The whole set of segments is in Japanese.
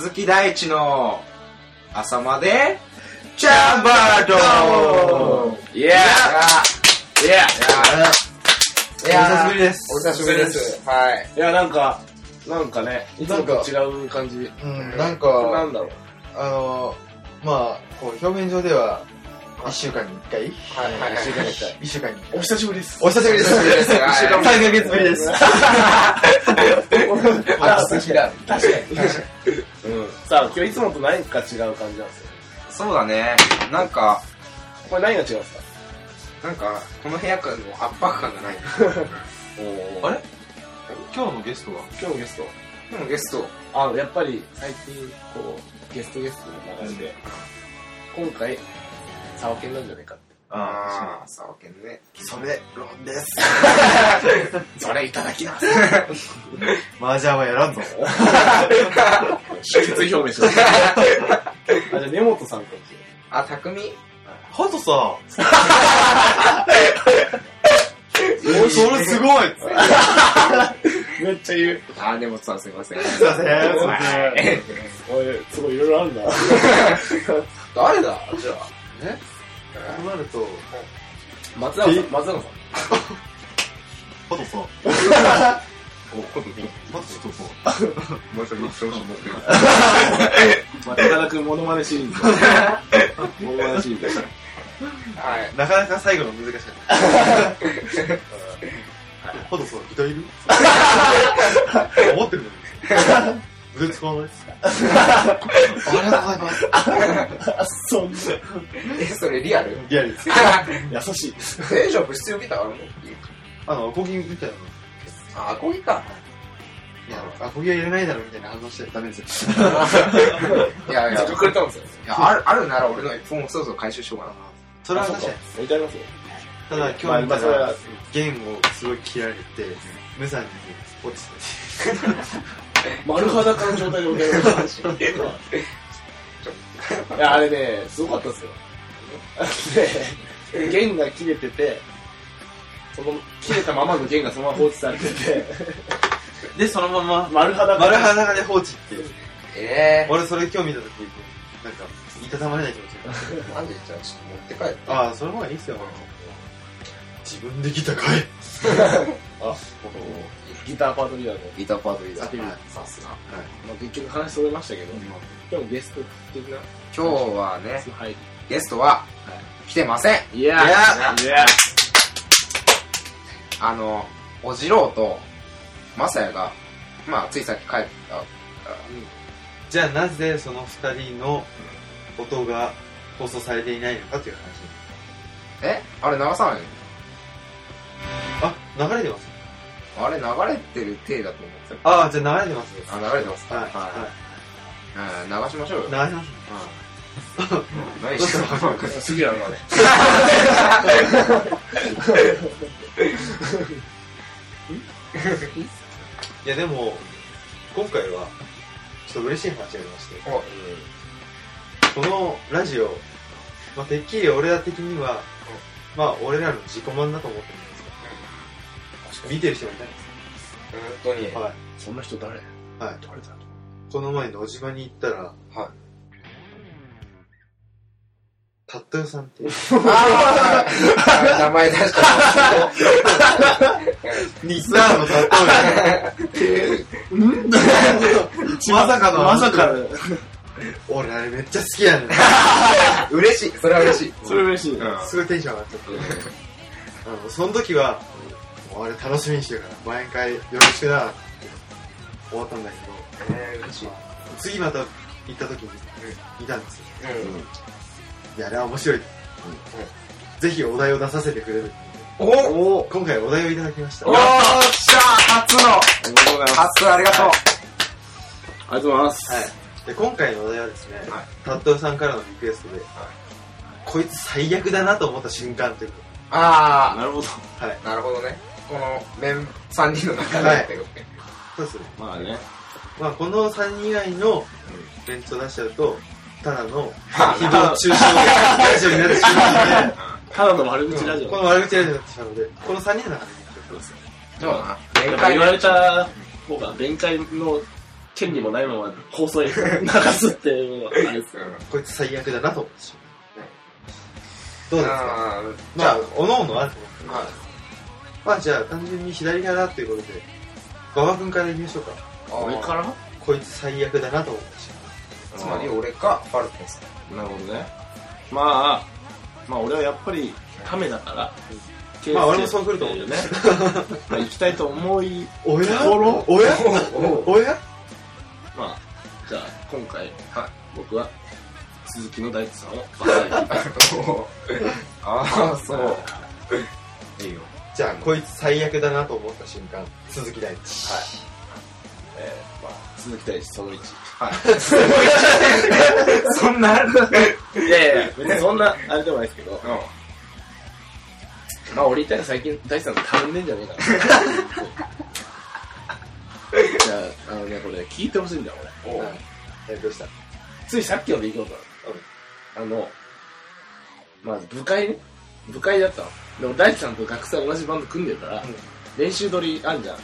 鈴木大地の朝までチャンバードイエーイエーいやお久しぶりです。お久しぶりです。はい。いや、なんか、なんかね、いつもと違う感じ。うん、なんなか、んだろう。あの、まあ、こう、表面上では、一週間に一回はいはいはい一週間に。お久しぶりです。お久しぶりです。お久しぶりですはい3ヶ月ぶりです。あ好きだ。確かに。うん。さあ、今日いつもと何か違う感じなんですよ。そうだね。なんか、これ何が違うんですか？なんか、この部屋からの圧迫感がない。おあれ？今日のゲストは？今日のゲスト？でもゲスト、あ、やっぱり最近、こう、ゲストゲストの流れで、今回、サワケンなんじゃないかって。ああ、さわけんね。それ、論です。それいただきます。麻雀はやらんぞ。決意表明しました。あ、じゃあ根本さんかもしあ、匠？ハトさ、おい、それすごいれない。めっちゃ言う。あ、でもさんすいません。すいません。おい、すごいいろいろあるんだ。誰だ？じゃあ。となると、松永さん、松永さん。ハトさ、お、今度、ハトさ、もうちょっと調子持ってる。まあ、高田君モノマネシリーズ。モノマネシリーズ。はい。なかなか最後の難しかった。ハトさ、人いる？思ってるのに。腕使わないです。ありがとうございます。そんな。え、それリアル？リアルです。優しい。え、じゃあ物質呼びたらもうあの、アコギみたいなの。あ、こぎか。いや、アコギはいらないだろみたいな反応しちゃダメですよ。い やいや、いくれたんですよ。やある、あるなら俺のフォンそろそろ回収しようかな。それは確かに。置いてありますよ。ただ今日見たらまあそれは、弦をすごい切られて、無残に落ち丸裸の状態で置いてあります。いや、あれね、すごかったですよ。で、弦が切れてて、その切れたままの弦がそのまま放置されてて、て。で、そのまま、丸裸丸裸で放置っていう。え俺それ今日見たとき、なんか、いたたまれない気持ちが。ー、なんでじゃあちょっと持って帰って。ああ、その方がいいっすよ。自分でギター買え。あ、ギターパートリーダーの、ギターパートリーダー。さすが。まあ、結局話それましたけど、でもゲスト的な、今日はね、はい。ゲストは来てません。いやいやいやあの、おじろうと、まさやが、まあ、ついさっき帰ったから、じゃあなぜその二人の音が放送されていないのかという話。え？あれ流さないあ、流れてますのあれ流れてる体だと思ってああ、じゃあ流れてます。た。あ、流れてますかはい。は。はいうん流しましょうよ。い。流れてます。うん。何してんの杉浦のね。いやでも、今回は、ちょっと嬉しい話がありまして、おこのラジオ、まあ、てっきり俺ら的には、まあ、俺らの自己満だと思ってるんですよ。見てる人もいたんで本当にす。。はい。そんな人誰？はい。誰だとこの前野島に行ったら、はい。タットヨさんっていう、ああ名前出した。リスナーのタットヨまさかの、まさかの。俺あれめっちゃ好きやねん。嬉しい。それは嬉しい。それ嬉しい。うんすごいテンション上がっちゃって。あの、その時は、もうあれ楽しみにしてるから、毎回よろしくなって思ったんだけど、えー、嬉しい。次また行った時に、いたんですよ。うん。いや、あれは面白い。ぜひお題を出させてくれる。おおお今回お題をいただきました。おーっしゃ初のありがとうございます。初ありがとう。ありがとうございます。はい。で、今回のお題はですね、はいタットヨさんからのリクエストで、こいつ最悪だなと思った瞬間というこあなるほど。と。はい。あ、なるほどね。この面3人の中ではい。そうですね。まあね。まあ、この3人以外のメンツを出しちゃうと、ただのまあ誹謗中傷ラジオになってしまうので、ただの悪口ラジオ。この悪口ラジオになってしまうので、この3人の中でそうだな。やっぱ言われた方が、弁解の権利もないまま放送に流すっていうのはあれですよ。こいつ最悪だなと思った瞬間。どうですか？あーまあ、おのおのあると思うはいまあじゃあ単純に左派だっていうことで、馬場君から言いましょうか。俺から？こいつ最悪だなと思った。瞬つまり俺かファルコンさん。なるほどね。まあ、まあ俺はやっぱりためだから、まあ俺もそう来ると思うよね。まあ行きたいと思い、間。おや？ところおや？おや？まあ、じゃあ今回、はい。僕は鈴木の大地さんを。バカにああそう。いいよじゃあ、こいつ最悪だなと思った瞬間、鈴木大地。えーまあ、鈴木大地その1。はいそんないやいや、別にそんな、あれでもないですけど、まあ俺言ったら最近大地さんとたるんでんじゃねえかな。じゃあ、あのね、これ聞いてほしいんだよ、俺。はいえ、どうした？ついさっきの出来事なの。あの、まず部会ね。部会だったの。でも大地さんと学生同じバンド組んでるから、うん。練習撮りあんじゃん。で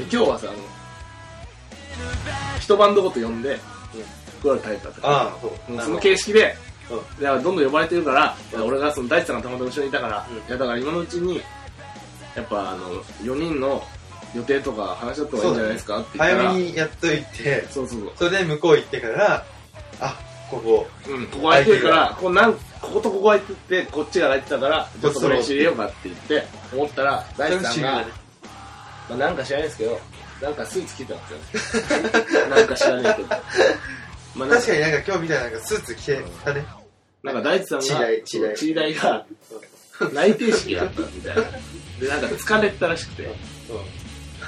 今日はさ、あの、一バンドごと呼んで、配るタイプだったか。らああ、その形式で、うん。いやどんどん呼ばれてるから、いや俺がその大地さんがたまたま後ろにいたから、うん。いやだから今のうちに、やっぱあの、4人の予定とか話し合った方がいいんじゃないですかって言ったら、早めにやっといて、そうそうそう。それで向こう行ってから、あ、ここ、うん、ここ空いてるから、こうなんこことここ空いてて、こっちが空いてたから、ちょっとこれ練習入れようかって言って、思ったら、大地さんがまあ、なんか知らないですけど、なんかスーツ着てたんですよ。なんか知らないけど。まあ、なんか確かになんか今日みたいななんかスーツ着てたね。なんか大地さんが、チーダイチーが、内定式だったみたいな。で、なんか疲れてたらしくて、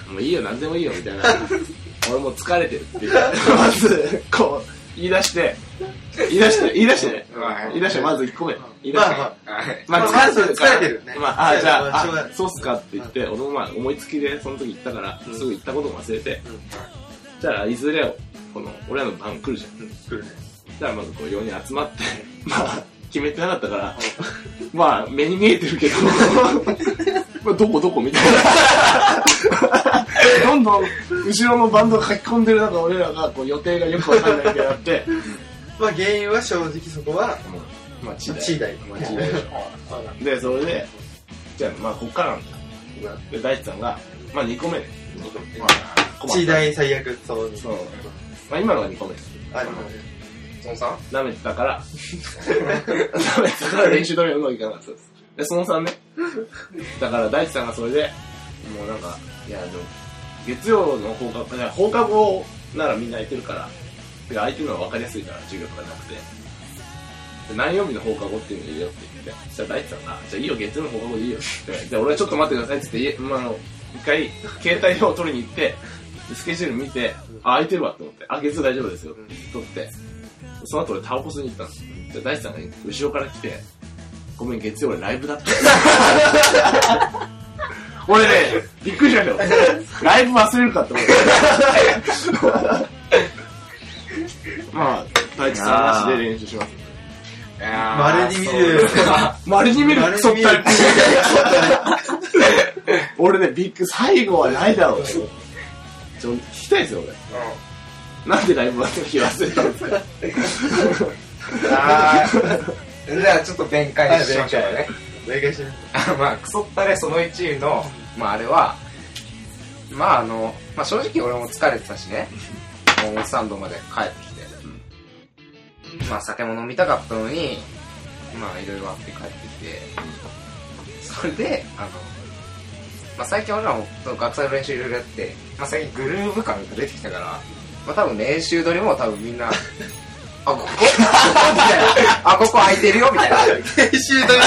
もういいよ、なんでもいいよ、みたいな。俺もう疲れてるって言って、まず、こう、言い出して、言い出して、言い出してね。はい言い出して、まず1個目。言い出して。まあまはいまあ、まあ疲れてるから。疲れてるね。まあ、あ、じゃあ、そうっすかって言って、俺もまあ、思いつきでその時言ったから、うん。すぐ言ったことも忘れて、うん。じゃあ、いずれ、この、俺らの番来るじゃん、来るね。じゃあ、まずこう、4人集まって、まあ、決めてなかったから、まあ、目に見えてるけど、まあ、どこどこみたいな。どんどん、後ろのバンドが書き込んでる中、俺らが、こう、予定がよくわかんないけどやって、まあ原因は正直そこは、まあ、チチーダイまあ、チーダイでそれで、じゃあ、まあ、こっからなんだよ。で、大地さんが、まあ、2個目ね。まあ、チーダイ最悪、そうに。そう。まあ、今のが2個目です。あ、でもそのさん？舐めてたから、舐めてたから練習通りうまくいかなかったです。で、その3ね？だから大地さんがそれで、もうなんか、いや、でも、月曜の放課後、放課後ならみんな空いてるから、てか空いてるのは分かりやすいから、授業とかなくて。で何曜日の放課後っていうの入れようって言って、そしたら大地さんが、じゃあいいよ、月曜の放課後でいいよって言って、で、俺はちょっと待ってくださいって言って、まあ、あの、一回、携帯を取りに行って、でスケジュール見て、あ、空いてるわって思って、あ、月曜大丈夫ですよって取って、その後俺タバコ吸いに行ったんですよ。で、大地さんが後ろから来て、ごめん、月曜俺ライブだった。俺ね、びっくりしましたよ。ライブ忘れるかって思って。まあ、大地さんなしで練習します。いやー稀に見るまれに見るクソった稀に見る 俺ね、ビッグ、最後はないだろうね。ちょ、聞きたいですよ、俺。なんでライブの時忘れたんですか？あーじゃあちょっと弁解しましょうかね。お願いしま。あまあ、クソったれその1位の、まああれは、まああの、まあ正直俺も疲れてたしね、もうスタンドまで帰ってきて、まあ酒も飲みたかったのに、まあいろいろあって帰ってきて、それで、あの、まあ最近俺らも学祭の練習いろいろやって、まあ最近グルーヴ感が出てきたから、まあ多分練習取りも多分みんな、あ、ここ？こ こみたいな。あ、ここ空いてるよみたいな。練習という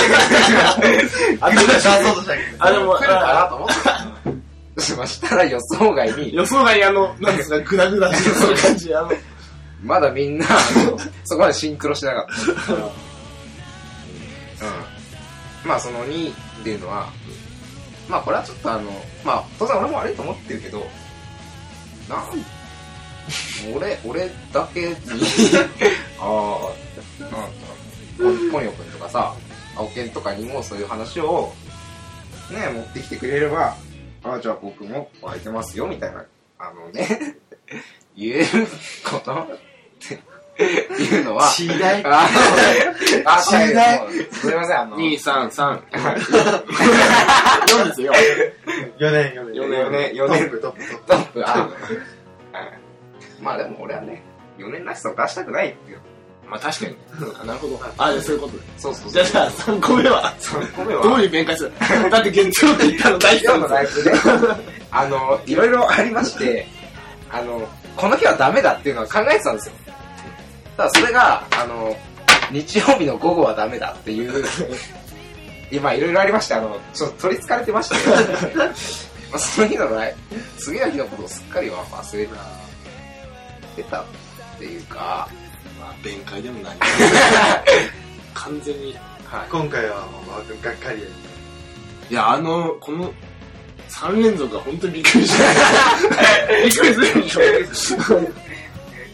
あ、か、出そうとしたけど。あ、でも、来るかなと思って。そしたら予想外に、予想外にあの、なんですか、グダグダしてそういう感じ、あの、まだみんな、そこまでシンクロしてなかった。うん。まあその2っていうのは、まあこれはちょっとあの、まあ当然俺も悪いと思ってるけど、なん、俺、俺だけに、ああ、なんだポンポンヨ君とかさ、青犬とかにもそういう話を、ね、持ってきてくれれば、ああ、じゃあ僕も空いてますよ、みたいな、あのね、言えることっていうのは、次第あ、あ、知りたいすみません、あの、2、3、3。4ですよ。4年、4年。四年四年四年トップ、トップ、トップ。あ、は いまあでも俺はね、4年らしさを出したくないっていう。まあ確かに。あなるほど。あ、じゃあそういうことで。そうそうじゃあ、じゃあ3個目は、3個目は、どういう弁解する？だって月曜って言ったの大今日事のライブで、あの、いろいろありまして、あの、この日はダメだっていうのは考えてたんですよ。ただそれが、あの、日曜日の午後はダメだっていう、今いろいろありまして、あの、ちょっと取り憑かれてまして、まあその日のライブ、次の日のことをすっかりは忘れてたっていうか、まあ、弁解でもない。完全に。はい。今回はもう、まあ、がっかりやいや、あの、この、3連続が本当にびっくりした。びっくりするでしょ。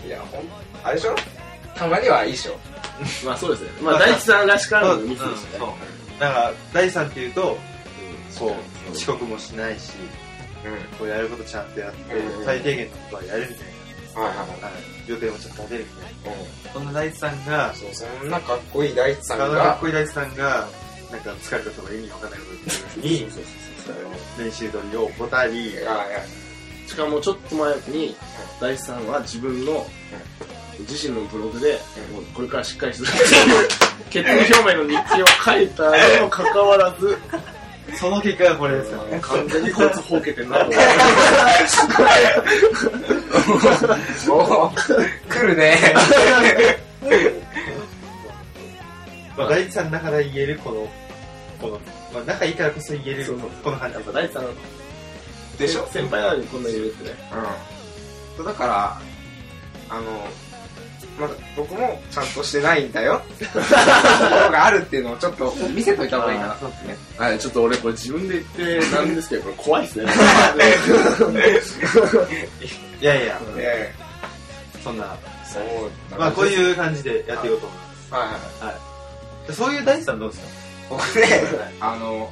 いや、ほん、あれでしょ？たまにはいいでしょ。まあそうですね。まあ、大地さんらしからそう、ぬうん、ミスでしたね。そう。だから、第3っていうと、こう、うん遅刻もしないし、うん。こうやることちゃんとやってう、ん最低限のことはやるみたいはいはいはい。な。はい。予定もちゃんと立てるみたいな。うんそんな大地さんが、そう、そんなかっこいい大地さんあのかっが、こいい大地さんが、なんか疲れたとか意味わかんないこと言ってるのに、練習取りを怠り、しかもちょっと前に、大地さんは自分の、自身のブログで、もうこれからしっかりするっていう、決意表明の日記を書いたにもかかわらず、その結果がこれですよね。完全にこいつほうけてんなと思って。お ー来るね。まあ、大地さんの中で言えるこの、この、まあ、仲いいからこそ言えるそうそう、この感じやっ。ぱ大地さん、でしょ？先輩なのにこんな言えるってね。うん。だから、あの、まだ僕もちゃんとしてないんだよってところがあるっていうのをちょっと見せといた方がいいかな。そうですね。はい、ちょっと俺これ自分で言ってなんですけど、これ怖いっすね。いやいや、えそんな、えそう。まあこうう。いう感じでやっていこうと思いまはいはい。す。そういう大地さんどうですか？僕ね、あの、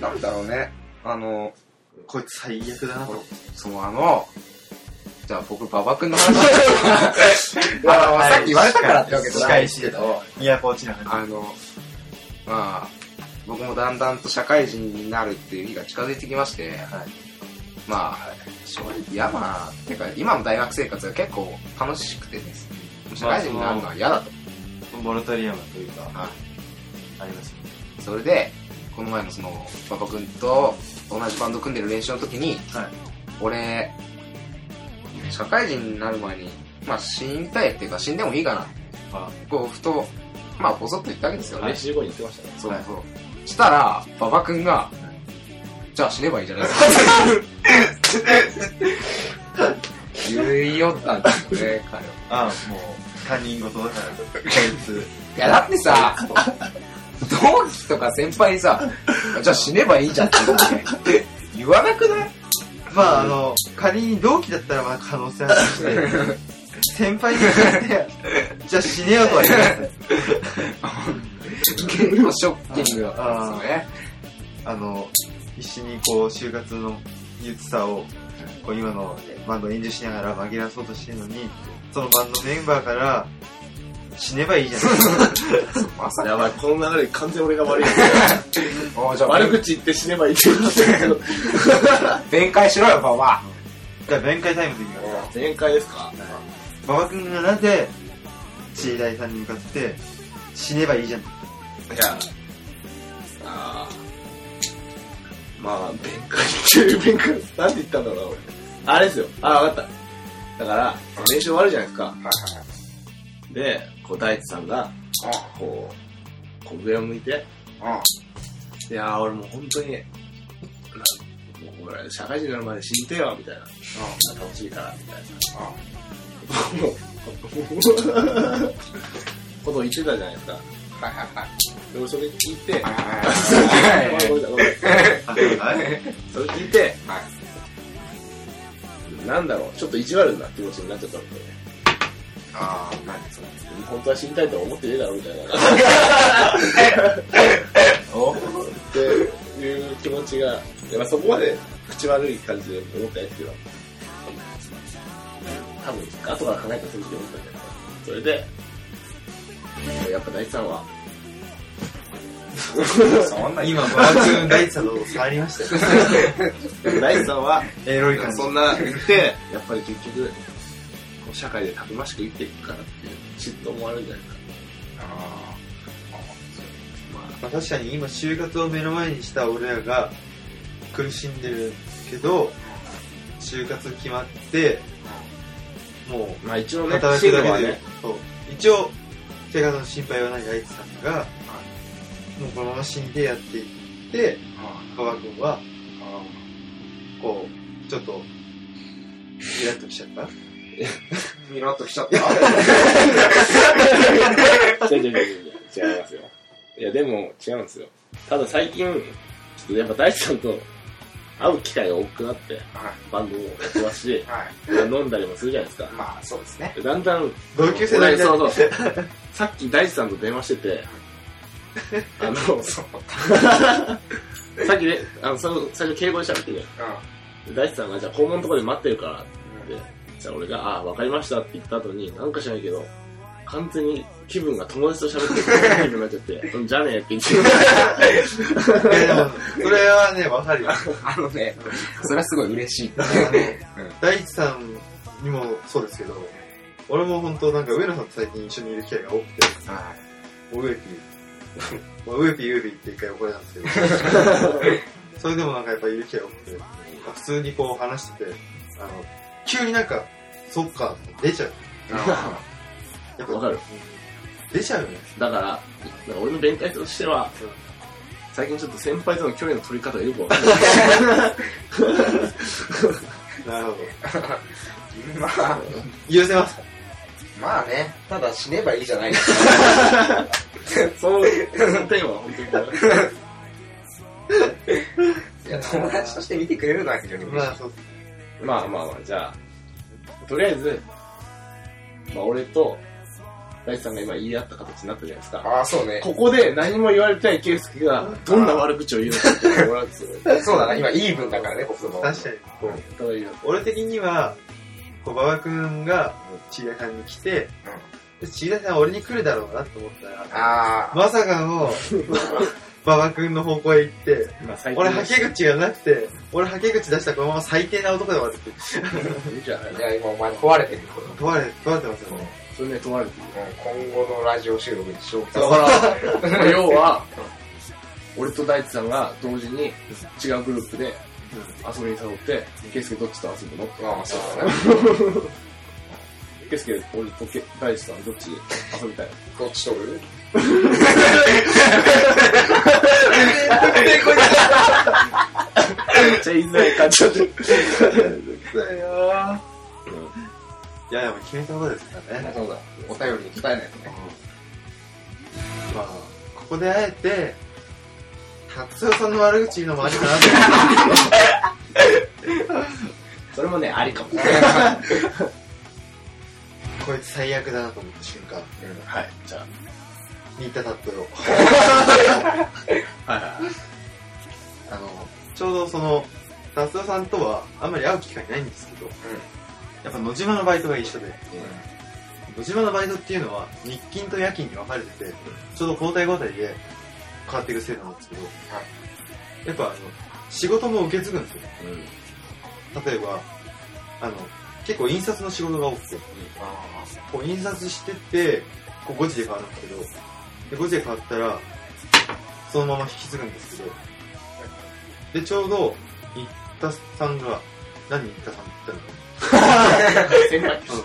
なんだろうね。あの、こいつ最悪だなと。そのあの、じゃあ僕、馬場君の話 あの、さっき言われたからってわけじゃないですけど、あの、まあ、僕もだんだんと社会人になるっていう日が近づいてきまして、まあ、正直嫌っていうか、今の大学生活が結構楽しくてです。社会人になるのは嫌だと。じ。モラトリアムというか、はいありますね。それで、この前のその、馬場君と同じバンド組んでる練習の時に、はい。俺、社会人になる前に、まあ死にたいっていうか死んでもいいかな。あこう、ふと、まあボソッと言ったわけですよね。練習後に言ってましたね。そうそう。したら、馬場君が、じゃあ死ねばいいじゃないですか。言いよったんですよね、彼は。あもう、他人事だから、こいつ。いや、だってさ、同期とか先輩にさ、じゃあ死ねばいいじゃんって言わなくない？まああの、仮に同期だったらまあ可能性あるとして、先輩に言って、じゃあ死ねよとは言わない。結構ショッキングだったんですよね。あの、一緒にこう、就活の憂鬱さを、こう今のバンドを演じしながら紛らわそうとしてるのに、そのバンドメンバーから、死ねばいいじゃない まさやばい、この流れ完全に俺が悪い。か、じゃあ悪口言って死ねばいいって言ってるけど。弁解しろよ、馬場。じゃあ弁解タイムでいきます。前回ですか馬場君がなぜ、知り大さんに向かって、死ねばいいじゃん。いや、あーまあ、弁解っていう弁解、なんて言ったんだろうな、俺。あれですよ。あ、わかった。だから、練習終わるじゃないですか。はいはい。で、こう、大地さんが、こう、こう上を向いて、いやー、俺もう本当に、なんもう俺、社会人になるまで死んでよ、みたいな。楽しいから、みたいな。ことを言ってたじゃないですか。はいはいはい。で、俺それ聞いて。それ聞いて、はい。なんだろう、ちょっと意地悪な気持ちになっちゃったんだよね。ああ、何それ。本当は死にたいとは思ってねえだろ、みたいな。おっていう気持ちが、いやまあそこまで口悪い感じで思ってないですけど。多分、後から考えた時思ったんじゃないそれで、やっぱ大地さんは、そんな今、バーチン大地さんのとこ触りましたよ。大地さんは、エロい感じ。そんな言って、やっぱり結局、こう社会でたくましく生きていくからっていう嫉妬もあるんじゃないですか。あ。まあ、確かに今就活を目の前にした俺らが苦しんでるけど、就活決まって、もまあ一応うね、働くだけで、はね、そう。一応生活の心配はない大地さんが、もうこのまま死んでやっていって、馬場君は、こう、ちょっと、イラッときちゃったミラッときちゃった。違う違う違う違う違いますよ。いや、でも違うんですよ。ただ最近、ちょっとやっぱ大地さんと会う機会が多くなって、はい。バンドもやってますし、はい。飲んだりもするじゃないですか。まあ、そうですね。だんだん、同級生だ。そうそうそう。さっき大地さんと電話してて、あの、そう。さっきね、あの、その最初敬語で喋ってて、大地さんがじゃあ校門のところで待ってるからって、じゃあ俺が、ああ、わかりましたって言った後に、なんか知らないけど、完全に気分が友達と喋ってる気分になっちゃって、う んじゃあねって言って、いやでも、それはね、わかるよ。あのね、それはすごい嬉しい。大地さんにもそうですけど、俺も本当なんか上野さんと最近一緒にいる機会が多くて、はもうウエピー、もうウエピーウエピーって一回怒られたんですけど、それでもなんかやっぱいる機会が多くて、普通にこう話してて、あの、急になんか、そっか、出ちゃう。い。やっぱわかる。出ちゃうよね。だから、なんか俺の弁解としては、最近ちょっと先輩との距離の取り方がよくわかんない。なるほど。まあ、許せます。まあね、ただ死ねばいいじゃないです その、その点は本当に。いや、友達として見てくれるのは非常に嬉しい。まあそう。まあまあまあ、じゃあ、とりあえず、まあ俺と、大地さんが今言い合った形になったじゃないですか。ああ、そうね。ここで何も言われてないケイスケが、どんな悪口を言うのかってもらうんですよ。そうだな、今イーブンだからね、僕も。確かに。こう俺的には、こう、馬場くんが、千田さんに来て、で千田さんは俺に来るだろうなと思ったら、あまさかの、馬場くんの方向へ行って、俺、はけ口がなくて、俺、はけ口出したらこのまま最低な男で終わるっていいじゃないや、今お前壊れてる。問われ、問われてますよね。それね、問われてる。今後のラジオ収録にしようだから、要は、俺と大地さんが同時に違うグループで遊びに誘って、ケイスケどっちと遊ぶのって。まあ、そうだね。ケイスケ、俺とケ大地さんどっち遊びたいどっち取る っちゃ言いづらい感じいや、でも決めたことですからね。そうだ。お便りに答えないとね。まあ、ここであえて、達夫さんの悪口言うのもありかなと それもね、ありかも。こいつ最悪だなと思った瞬間、はい、じゃ新田タットを。あ。はいはい。あの、ちょうどその、達夫さんとはあんまり会う機会ないんですけど、やっぱ野島のバイトが一緒で、野島のバイトっていうのは日勤と夜勤に分かれてて、ちょうど交代交代で変わっていく制度なんですけど、やっぱあの、仕事も受け継ぐんですよ。例えば、あの、結構印刷の仕事が多くて、こう印刷してって、こう5時で変わるんですけど、で5時で変わったら、そのまま引き継ぐんですけど、で、ちょうど、新田さんが、何新田さんって言ったの？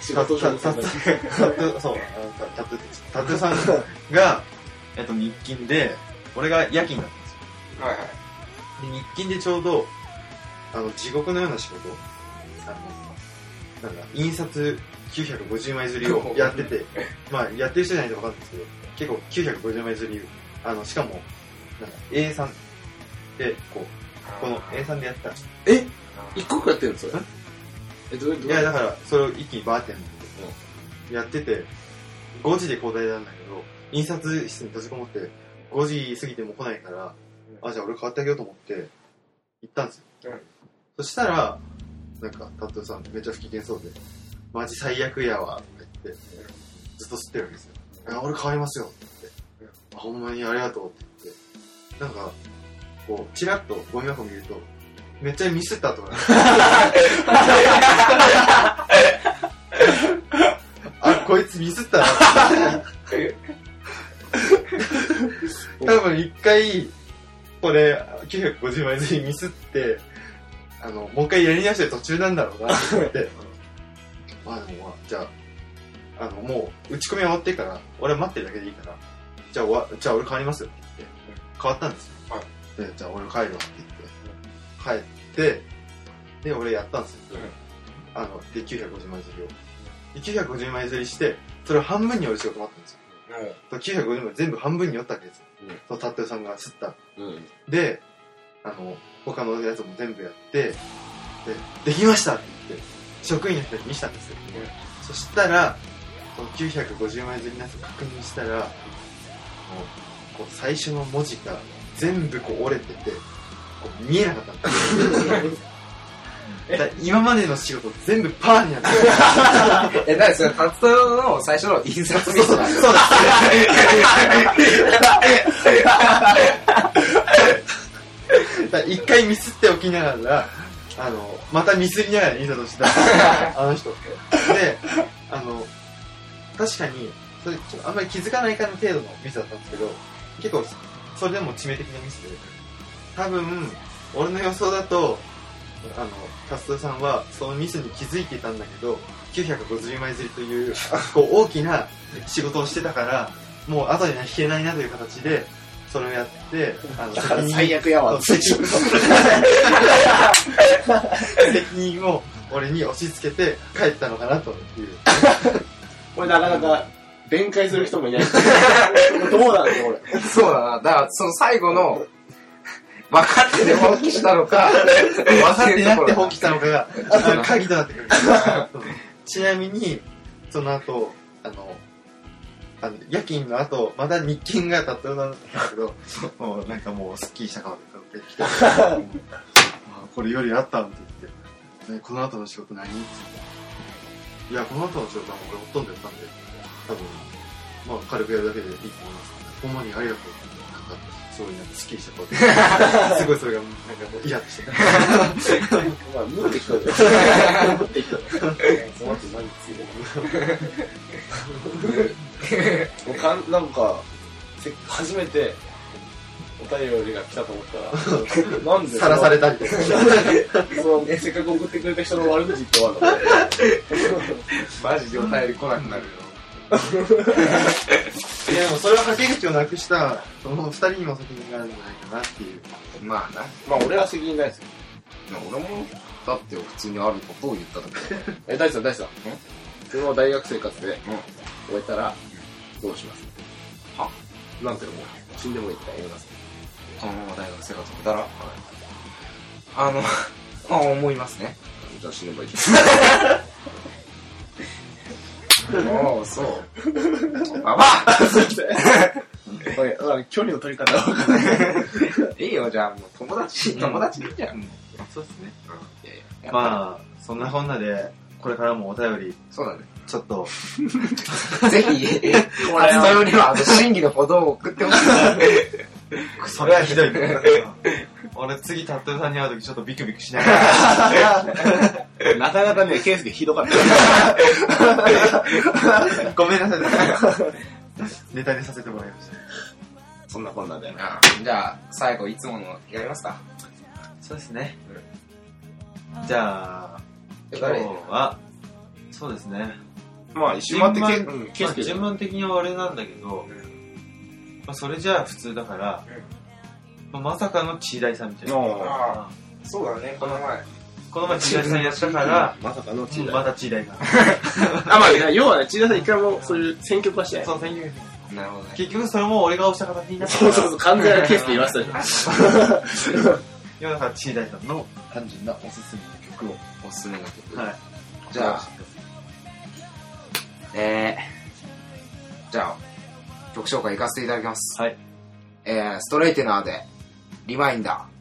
仕事上の先輩。タトゥー、そう、タタトゥータトゥーさんが、えっと、日勤で、俺が夜勤だったんですよ。はいはい。で日勤でちょうど、あの、地獄のような仕事、あの、なんだ、印刷950枚刷りをやってて、まあ、やってる人じゃないと分かんないんですけど、結構950枚刷り、あの、しかも、なんだ、A3 で、こう、この A3 でやった。え？一個一個やってるのそれ。え、どういう、いや、だから、それを一気にバーってやるんだけど、やってて、5時で交代なんだけど、印刷室に閉じこもって、5時過ぎても来ないから、あ、じゃあ俺変わってあげようと思って、行ったんですよ。うんそしたら、なんか、タットさんめっちゃ不機嫌そうで、マジ最悪やわ、とか言って、ずっと吸ってるわけですよ。俺変わりますよ、って言って、あほんまにありがとうって言って、なんか、こう、チラッとゴミ箱見ると、めっちゃミスった後が あ、こいつミスったな。多分一回、これ、950枚ずりミスって、あの、もう一回やり直して途中なんだろうなって思って。まあでもまあ、じゃあ、あの、もう、打ち込み終わってから、俺は待ってるだけでいいから、じゃあ、わじゃあ俺帰りますよって言って、変わったんですよ。はいで、じゃあ俺帰るわって言って、帰って、で、俺やったんですよ。あの、で、950枚釣りを。で、950枚釣りして、それを半分に折る仕事もあったんですよ。と950枚全部半分に折ったわけですよ。うんそのタットゥーさんが吸った。うん。で、あの、他のやつも全部やって、で、できましたって言って、職員の人に見せたんですよ。そしたら、その950枚釣りのやつを確認したら、もう、こう最初の文字が全部こう折れてて、こう見えなかったん。だから今までの仕事全部パーになってる。え、なにそれ、達人の最初の印刷ミスだ。そうです。だから一回ミスっておきながら、あの、またミスりながら印刷した、あの人。で、あの、確かに、それちょっとあんまり気づかないかの程度のミスだったんですけど、結構、それでも致命的なミスで、多分、俺の予想だと、あの、カストさんはそのミスに気づいていたんだけど、950枚釣りという、こう大きな仕事をしてたから、もう後には引けないなという形で、それをやって、あの、責任最悪やわ。責任を俺に押し付けて帰ったのかなという。これなかなか弁解する人もいない。どうなんだよ、俺。そうだな。だから、その最後の、分かってて放棄したのか、分かってなくて放棄したのかが、あの鍵となってくる。ちなみに、その後、あの、あの夜勤の後、まだ日勤がたったようなんだけど、もうなんかもうスッキリした顔で帰ってきて、あこれよりあったんって言って、ね、この後の仕事何って言って、いや、この後の仕事はもう俺ほとんどやったんで、多分、まあ軽くやるだけでいいと思います。ほんまにありがとうって。なんか、すごいなんかスッキリした顔で、すごいそれがなんかもうイラッとして。まあ、無ってきた。よ。無ってきた。よ。その後何ついてもうかん、なんか、せ初めて、お便りが来た。と思った。ら、なんでさらされた。りとか。そのせっかく送ってくれた。人の悪口言って終わるのマジでお便り来なくなるよ。いやでもそれははけ口をなくした、その二人にも責任があるんじゃないかなっていう。まあな。まあ、俺は責任ないですよ。俺も、だって普通にあることを言っただけ。え、大地さん、大地さん。その大学生活で終えたら、どうします？は？なんていう？のもう、死んでもいいって言います？このまま大学生活を送ったら、あの、ま あ思いますね。じゃあ死ねばいい。おお、そう。ババアすいませ ん。まあ距離の取り方は分かんない。いいよ、じゃあもう友達、友達でいいじゃん。そうですね。いやいやまあ、そんなこんなで、これからもお便り、そうだね。ちょっと、ぜひ、活動よりは、あの、審議のほどを送ってほしい。それはひどい。俺次タットゥーさんに会うときちょっとビクビクしながら。なかなかね、ケースでひどかった。ごめんなさい。ネタにさせてもらいました。そんなこんなで。あじゃあ、最後、いつものやりますか？そうですね。じゃあ、今日誰は、そうですね。まあ、一周回っ順番うん、ケースで。順番的には俺なんだけど、まあ、それじゃあ普通だから、まあまさかのチーダイさんみたいな。あそうだね、この前。この前チーダイさんやったから、まさかのチーまダたチーダイさん。あ、まあ、要はね、チーダさん一回もそういう選曲はしてない。そう、選挙なるほどね。結局それも俺が押した形になったそうそうそう、完全なケースで言わせたじゃん。いやだからチーダイさんの単純なおすすめの曲を。おすすめの曲。はい。じゃあ、えー、じゃあ、曲紹介行かせていただきます。はい。えー、ストレイテナーで、リマインダー。